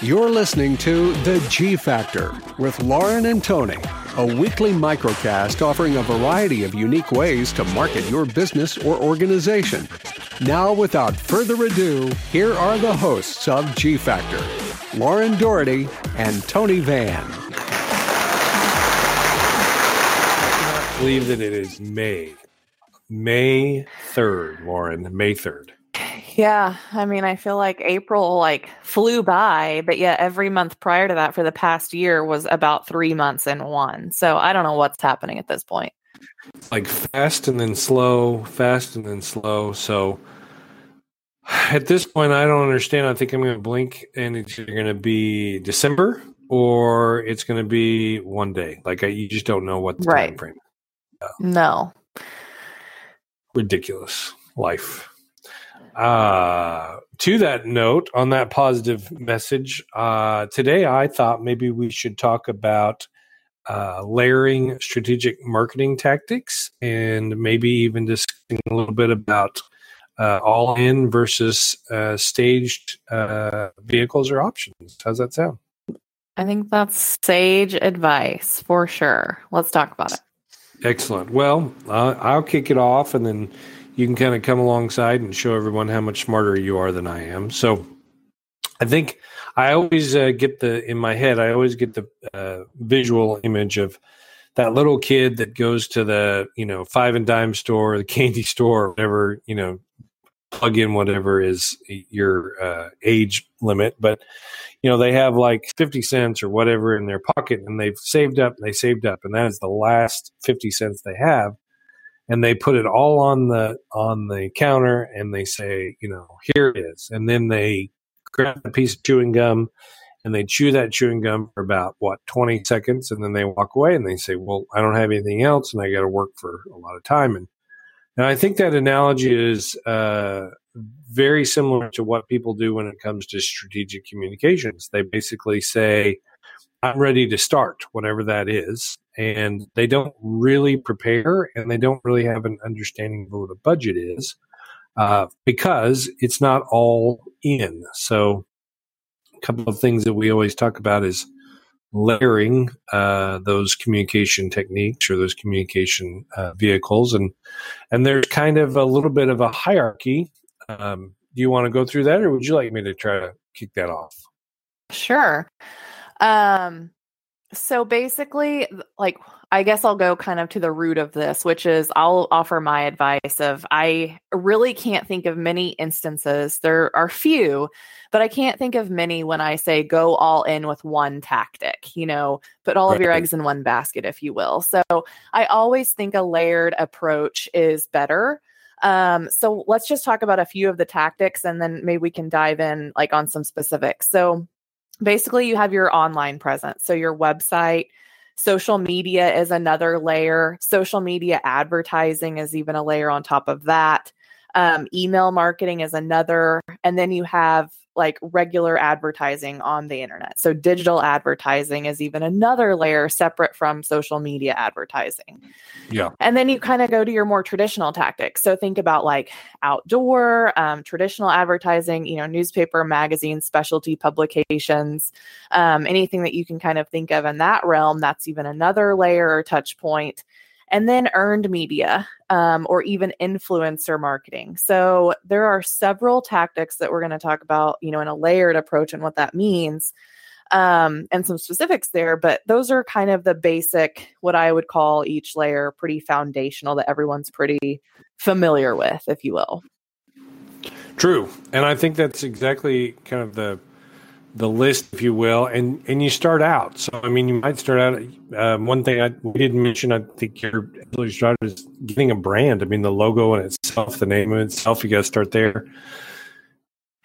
You're listening to The G Factor with Lauren and Tony, a weekly microcast offering a variety of unique ways to market your business or organization. Now, without further ado, here are the hosts of G Factor Lauren Doherty and Tony Van. Believe that it is May. May 3rd, Lauren. May 3rd. Yeah, I mean, I feel like April like flew by, but yet every month prior to that for the past year was about three months in one. So I don't know what's happening at this point. Like fast and then slow, fast and then slow. So at this point, I don't understand. I think I'm going to blink and it's going to be December or it's going to be one day. Like I, you just don't know what the Right. time frame. No. ridiculous life. Uh, to that note, on that positive message, uh, today I thought maybe we should talk about uh, layering strategic marketing tactics and maybe even discussing a little bit about uh, all in versus uh, staged uh, vehicles or options. How's that sound? I think that's sage advice for sure. Let's talk about it. Excellent. Well, uh, I'll kick it off, and then you can kind of come alongside and show everyone how much smarter you are than I am. So, I think I always uh, get the in my head. I always get the uh, visual image of that little kid that goes to the you know five and dime store, the candy store, whatever you know, plug in whatever is your uh, age limit, but you know they have like 50 cents or whatever in their pocket and they've saved up they saved up and that is the last 50 cents they have and they put it all on the on the counter and they say you know here it is and then they grab a piece of chewing gum and they chew that chewing gum for about what 20 seconds and then they walk away and they say well i don't have anything else and i got to work for a lot of time and and i think that analogy is uh, very similar to what people do when it comes to strategic communications. They basically say, I'm ready to start, whatever that is. And they don't really prepare and they don't really have an understanding of what a budget is uh, because it's not all in. So, a couple of things that we always talk about is layering uh, those communication techniques or those communication uh, vehicles and and there's kind of a little bit of a hierarchy um, do you want to go through that, or would you like me to try to kick that off? Sure. Um so basically like I guess I'll go kind of to the root of this, which is I'll offer my advice of I really can't think of many instances. There are few, but I can't think of many when I say go all in with one tactic, you know, put all of your eggs in one basket, if you will. So I always think a layered approach is better. Um, so let's just talk about a few of the tactics and then maybe we can dive in like on some specifics. So basically you have your online presence. So your website social media is another layer. Social media advertising is even a layer on top of that. Um, email marketing is another. And then you have like regular advertising on the internet so digital advertising is even another layer separate from social media advertising Yeah. and then you kind of go to your more traditional tactics. So think about like outdoor, um, traditional advertising, you know, newspaper, magazine, specialty publications, um, anything that you can kind of think of in that realm. That's even another layer or touch point. And then earned media um, or even influencer marketing. So there are several tactics that we're going to talk about, you know, in a layered approach and what that means um, and some specifics there, but those are kind of the basic, what I would call each layer pretty foundational that everyone's pretty familiar with, if you will. True, and I think that's exactly kind of the the list, if you will, and and you start out. So I mean, you might start out. Um, one thing I we didn't mention, I think your ability start is getting a brand. I mean, the logo in itself, the name in itself, you got to start there.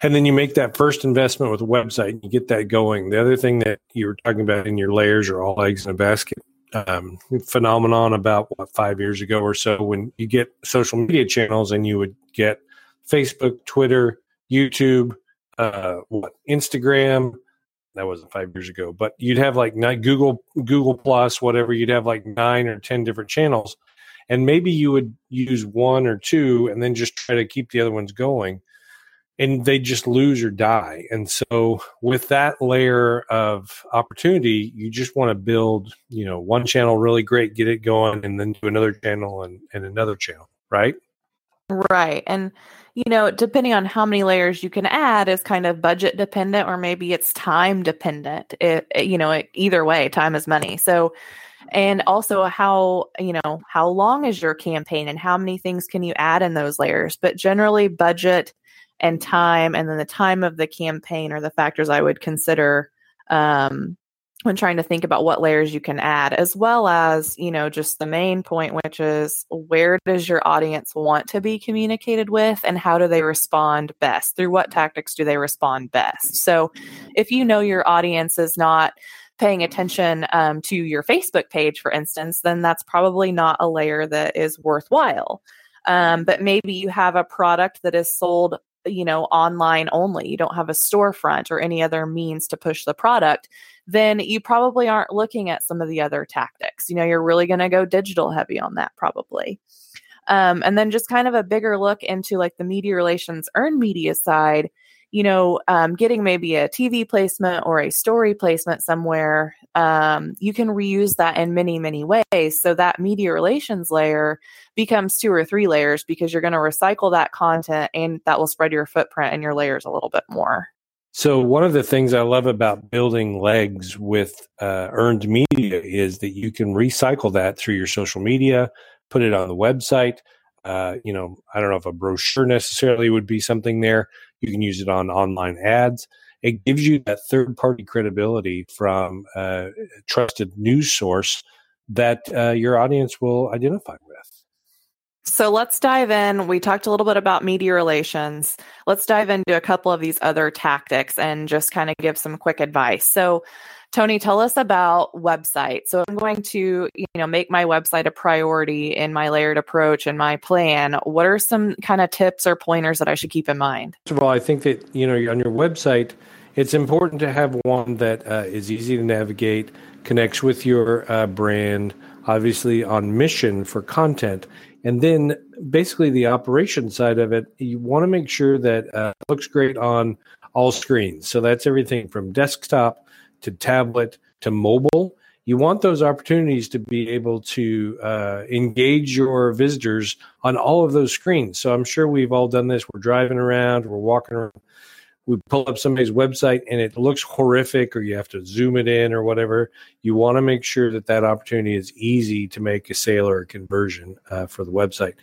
And then you make that first investment with a website and you get that going. The other thing that you were talking about in your layers are all eggs in a basket um, phenomenon about what five years ago or so when you get social media channels and you would get Facebook, Twitter, YouTube, uh, what Instagram. That wasn't five years ago, but you'd have like nine, Google, Google Plus, whatever. You'd have like nine or ten different channels, and maybe you would use one or two, and then just try to keep the other ones going. and they just lose or die. And so with that layer of opportunity, you just want to build, you know, one channel really great, get it going, and then do another channel and, and another channel, right? Right. And you know, depending on how many layers you can add is kind of budget dependent or maybe it's time dependent. It, it you know, it, either way, time is money. So and also how you know how long is your campaign and how many things can you add in those layers but generally budget and time and then the time of the campaign are the factors i would consider um, when trying to think about what layers you can add as well as you know just the main point which is where does your audience want to be communicated with and how do they respond best through what tactics do they respond best so if you know your audience is not paying attention um, to your Facebook page, for instance, then that's probably not a layer that is worthwhile. Um, but maybe you have a product that is sold you know online only you don't have a storefront or any other means to push the product then you probably aren't looking at some of the other tactics. You know you're really going to go digital heavy on that probably. Um, and then just kind of a bigger look into like the media relations earned media side you know, um, getting maybe a TV placement or a story placement somewhere, um, you can reuse that in many, many ways. So that media relations layer becomes two or three layers because you're going to recycle that content and that will spread your footprint and your layers a little bit more. So one of the things I love about building legs with uh, earned media is that you can recycle that through your social media, put it on the website. Uh, you know, I don't know if a brochure necessarily would be something there, you can use it on online ads. It gives you that third party credibility from a trusted news source that uh, your audience will identify with. So let's dive in. We talked a little bit about media relations. Let's dive into a couple of these other tactics and just kind of give some quick advice. So, Tony, tell us about website. So I'm going to, you know, make my website a priority in my layered approach and my plan. What are some kind of tips or pointers that I should keep in mind? First of all, I think that, you know, on your website, it's important to have one that uh, is easy to navigate, connects with your uh, brand, obviously on mission for content. And then basically the operation side of it, you want to make sure that uh, looks great on all screens. So that's everything from desktop to tablet to mobile. You want those opportunities to be able to uh, engage your visitors on all of those screens. So I'm sure we've all done this. We're driving around, we're walking around, we pull up somebody's website and it looks horrific, or you have to zoom it in or whatever. You want to make sure that that opportunity is easy to make a sale or a conversion uh, for the website.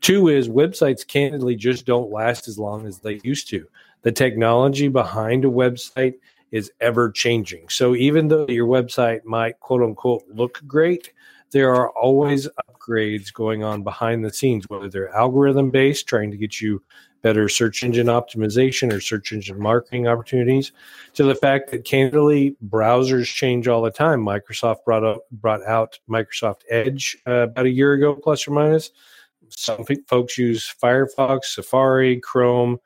Two is websites candidly just don't last as long as they used to. The technology behind a website is ever changing. So even though your website might quote unquote look great, there are always upgrades going on behind the scenes, whether they're algorithm based, trying to get you better search engine optimization or search engine marketing opportunities, to the fact that candidly browsers change all the time. Microsoft brought up brought out Microsoft Edge uh, about a year ago, plus or minus. Some folks use Firefox, Safari, Chrome.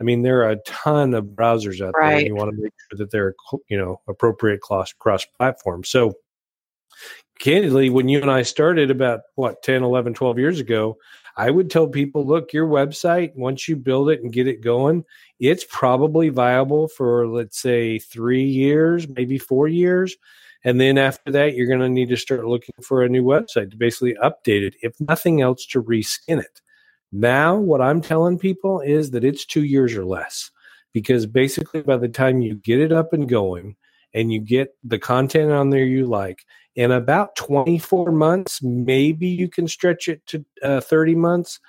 I mean, there are a ton of browsers out right. there. And you want to make sure that they're, you know, appropriate cross cross platform. So, candidly, when you and I started about what 10, 11, 12 years ago, I would tell people, look, your website, once you build it and get it going, it's probably viable for, let's say, three years, maybe four years. And then after that, you're going to need to start looking for a new website to basically update it, if nothing else, to reskin it. Now, what I'm telling people is that it's two years or less because basically, by the time you get it up and going and you get the content on there you like, in about 24 months, maybe you can stretch it to uh, 30 months.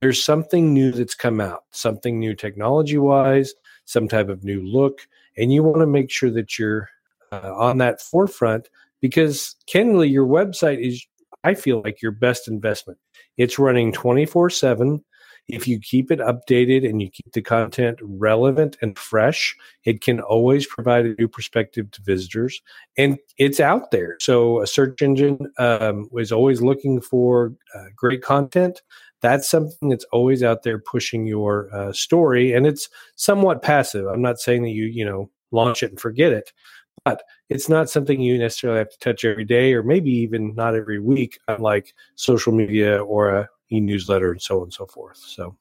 There's something new that's come out, something new technology wise, some type of new look. And you want to make sure that you're uh, on that forefront because, candidly, your website is, I feel like, your best investment it's running 24 7. If you keep it updated and you keep the content relevant and fresh, it can always provide a new perspective to visitors. And it's out there. So a search engine um, is always looking for uh, great content. That's something that's always out there pushing your uh, story. And it's somewhat passive. I'm not saying that you, you know, launch it and forget it but it's not something you necessarily have to touch every day or maybe even not every week unlike social media or a e-newsletter and so on and so forth so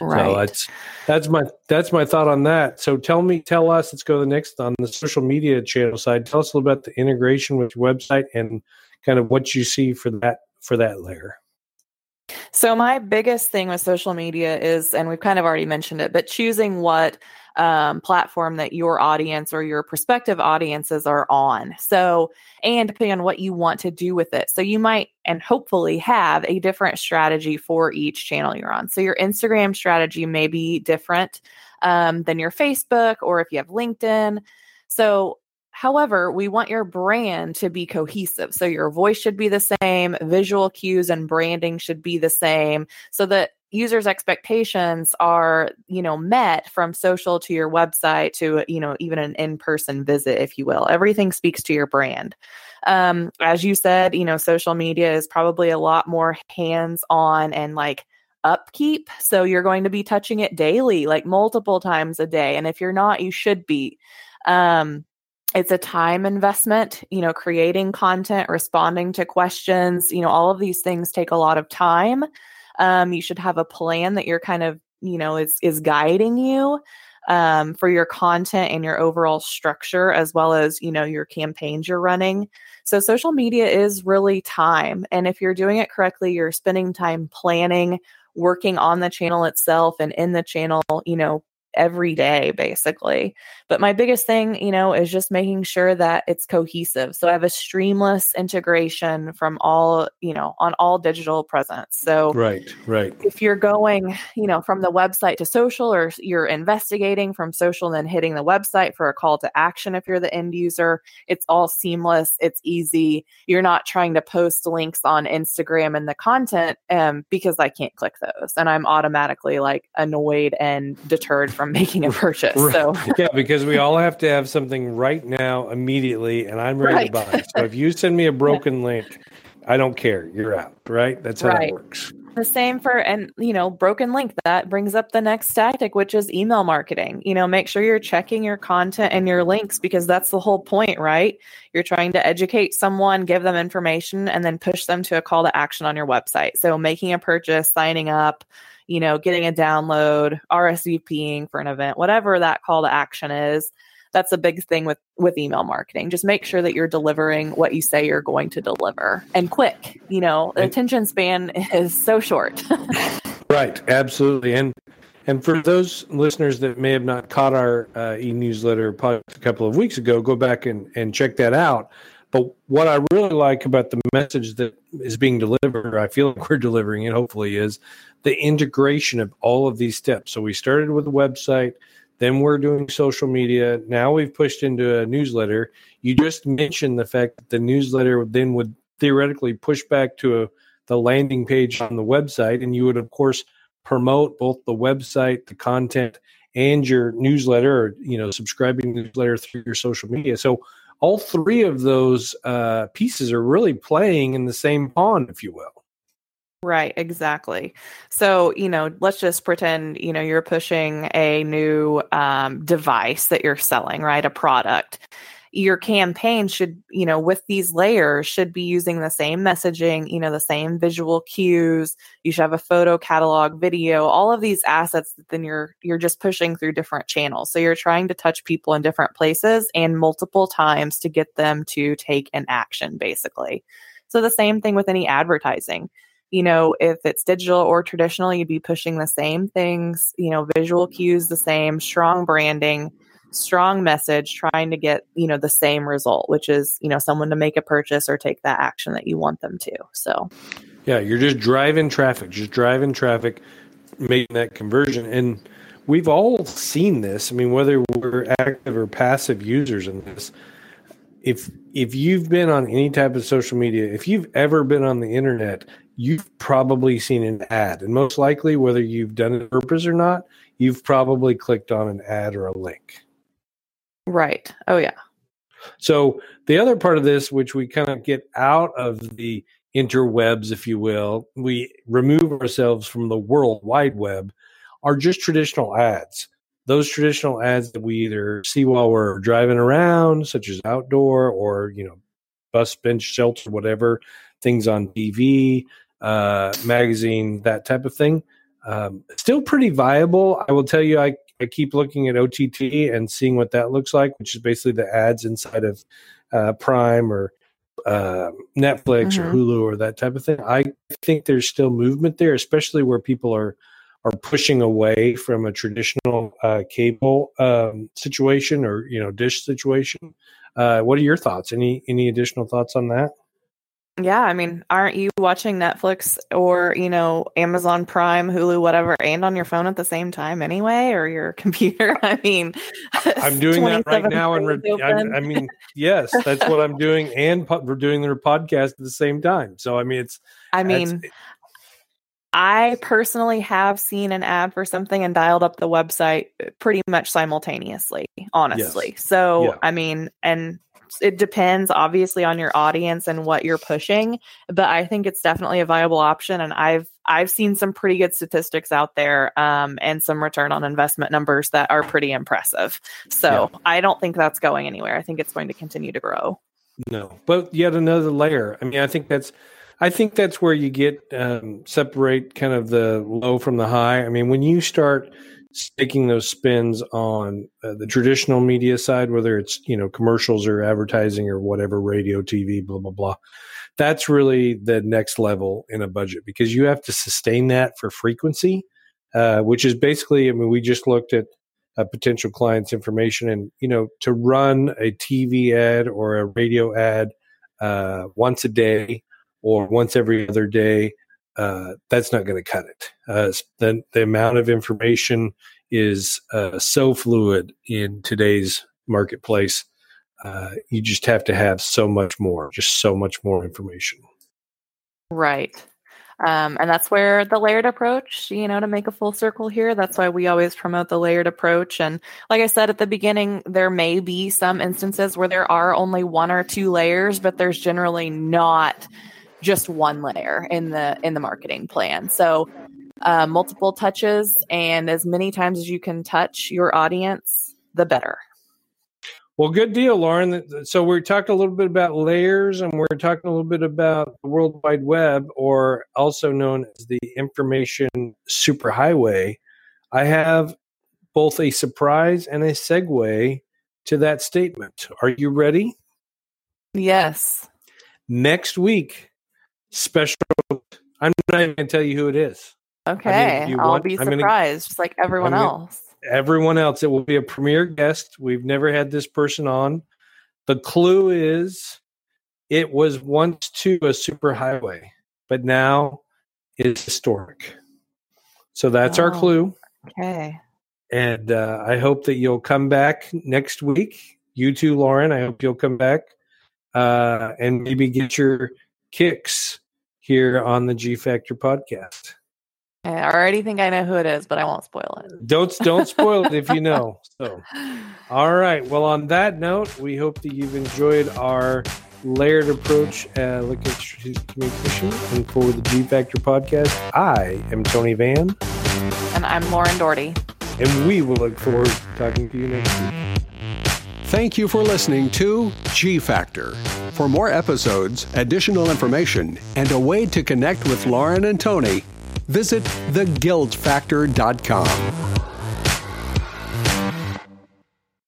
Right. So that's that's my that's my thought on that. So tell me, tell us. Let's go to the next on the social media channel side. Tell us a little about the integration with your website and kind of what you see for that for that layer. So my biggest thing with social media is, and we've kind of already mentioned it, but choosing what um, platform that your audience or your prospective audiences are on. So, and depending on what you want to do with it. So, you might and hopefully have a different strategy for each channel you're on. So, your Instagram strategy may be different um, than your Facebook or if you have LinkedIn. So, However, we want your brand to be cohesive. So your voice should be the same, visual cues and branding should be the same so that users expectations are, you know, met from social to your website to, you know, even an in-person visit if you will. Everything speaks to your brand. Um as you said, you know, social media is probably a lot more hands-on and like upkeep. So you're going to be touching it daily, like multiple times a day. And if you're not, you should be. Um, it's a time investment you know creating content responding to questions you know all of these things take a lot of time um, you should have a plan that you're kind of you know is is guiding you um, for your content and your overall structure as well as you know your campaigns you're running. So social media is really time and if you're doing it correctly you're spending time planning working on the channel itself and in the channel you know every day basically. But my biggest thing you know is just making sure that it's cohesive. So i have a streamless integration from all you know on all digital presence. So right right. if you're going you know from the website to social or you're investigating from social and then hitting the website for a call to action if you're the end user it's all seamless it's easy. You're not trying to post links on instagram and the content um, because i can't click those and i'm automatically like annoyed and deterred from from making a purchase. So yeah, because we all have to have something right now, immediately, and I'm ready right. to buy. So if you send me a broken link, I don't care. You're out. Right? That's how right. it works. The same for and you know broken link that brings up the next tactic which is email marketing. You know, make sure you're checking your content and your links because that's the whole point, right? You're trying to educate someone, give them information and then push them to a call to action on your website. So making a purchase, signing up, you know, getting a download, RSVPing for an event, whatever that call to action is. That's a big thing with with email marketing. Just make sure that you're delivering what you say you're going to deliver and quick. You know, the attention span is so short. right, absolutely. And and for those listeners that may have not caught our uh, e-newsletter a couple of weeks ago, go back and, and check that out. But what I really like about the message that is being delivered, I feel like we're delivering it, hopefully, is the integration of all of these steps. So we started with a website, then we're doing social media. Now we've pushed into a newsletter. You just mentioned the fact that the newsletter then would theoretically push back to a, the landing page on the website, and you would, of course, promote both the website, the content, and your newsletter, or you know, subscribing newsletter through your social media. So all three of those uh, pieces are really playing in the same pond, if you will. Right, exactly. So, you know, let's just pretend, you know, you're pushing a new um, device that you're selling, right? A product. Your campaign should, you know, with these layers, should be using the same messaging, you know, the same visual cues. You should have a photo catalog, video, all of these assets that then you're you're just pushing through different channels. So you're trying to touch people in different places and multiple times to get them to take an action, basically. So the same thing with any advertising you know, if it's digital or traditional, you'd be pushing the same things, you know, visual cues the same, strong branding, strong message, trying to get, you know, the same result, which is, you know, someone to make a purchase or take that action that you want them to. So, yeah, you're just driving traffic, just driving traffic, making that conversion. And we've all seen this. I mean, whether we're active or passive users in this, if if you've been on any type of social media, if you've ever been on the internet, you've probably seen an ad. And most likely, whether you've done it on purpose or not, you've probably clicked on an ad or a link. Right. Oh, yeah. So, the other part of this, which we kind of get out of the interwebs, if you will, we remove ourselves from the world wide web, are just traditional ads. Those traditional ads that we either see while we're driving around, such as outdoor or, you know, bus bench shelter, whatever, things on TV, uh, magazine, that type of thing. Um, still pretty viable. I will tell you, I, I keep looking at OTT and seeing what that looks like, which is basically the ads inside of uh, Prime or uh, Netflix mm-hmm. or Hulu or that type of thing. I think there's still movement there, especially where people are are pushing away from a traditional uh, cable um, situation or you know dish situation. Uh, what are your thoughts? Any any additional thoughts on that? Yeah, I mean, aren't you watching Netflix or, you know, Amazon Prime, Hulu, whatever, and on your phone at the same time anyway, or your computer? I mean, I'm doing that right now. And re- I, I, mean, yes, that's what I'm doing. And po- we're doing their podcast at the same time. So, I mean, it's, I mean, I personally have seen an ad for something and dialed up the website pretty much simultaneously, honestly. Yes. So, yeah. I mean, and it depends obviously on your audience and what you're pushing, but I think it's definitely a viable option. And I've I've seen some pretty good statistics out there um, and some return on investment numbers that are pretty impressive. So yeah. I don't think that's going anywhere. I think it's going to continue to grow. No, but yet another layer. I mean, I think that's I think that's where you get um, separate kind of the low from the high. I mean, when you start taking those spins on uh, the traditional media side, whether it's you know commercials or advertising or whatever, radio, TV, blah blah blah. That's really the next level in a budget because you have to sustain that for frequency, uh, which is basically. I mean, we just looked at a potential client's information, and you know, to run a TV ad or a radio ad uh, once a day or once every other day uh, that's not going to cut it. Uh, the, the amount of information is uh, so fluid in today's marketplace. Uh, you just have to have so much more, just so much more information. Right. Um, and that's where the layered approach, you know, to make a full circle here, that's why we always promote the layered approach. And like I said at the beginning, there may be some instances where there are only one or two layers, but there's generally not just one layer in the in the marketing plan. So uh, multiple touches and as many times as you can touch your audience, the better. Well, good deal, Lauren. So we're talking a little bit about layers, and we're talking a little bit about the World Wide Web, or also known as the information superhighway. I have both a surprise and a segue to that statement. Are you ready? Yes. Next week, special. I'm not even going to tell you who it is. Okay, I mean, I'll want, be surprised, gonna, just like everyone gonna, else. Everyone else, it will be a premier guest. We've never had this person on. The clue is, it was once to a super highway, but now is historic. So that's oh, our clue. Okay. And uh, I hope that you'll come back next week. You too, Lauren. I hope you'll come back uh, and maybe get your kicks here on the G Factor podcast. I already think I know who it is, but I won't spoil it. Don't don't spoil it if you know. So, all right. Well, on that note, we hope that you've enjoyed our layered approach uh, look at strategic communication. And for the G Factor podcast, I am Tony Van, and I'm Lauren Doherty, and we will look forward to talking to you next week. Thank you for listening to G Factor. For more episodes, additional information, and a way to connect with Lauren and Tony, visit theguildfactor.com.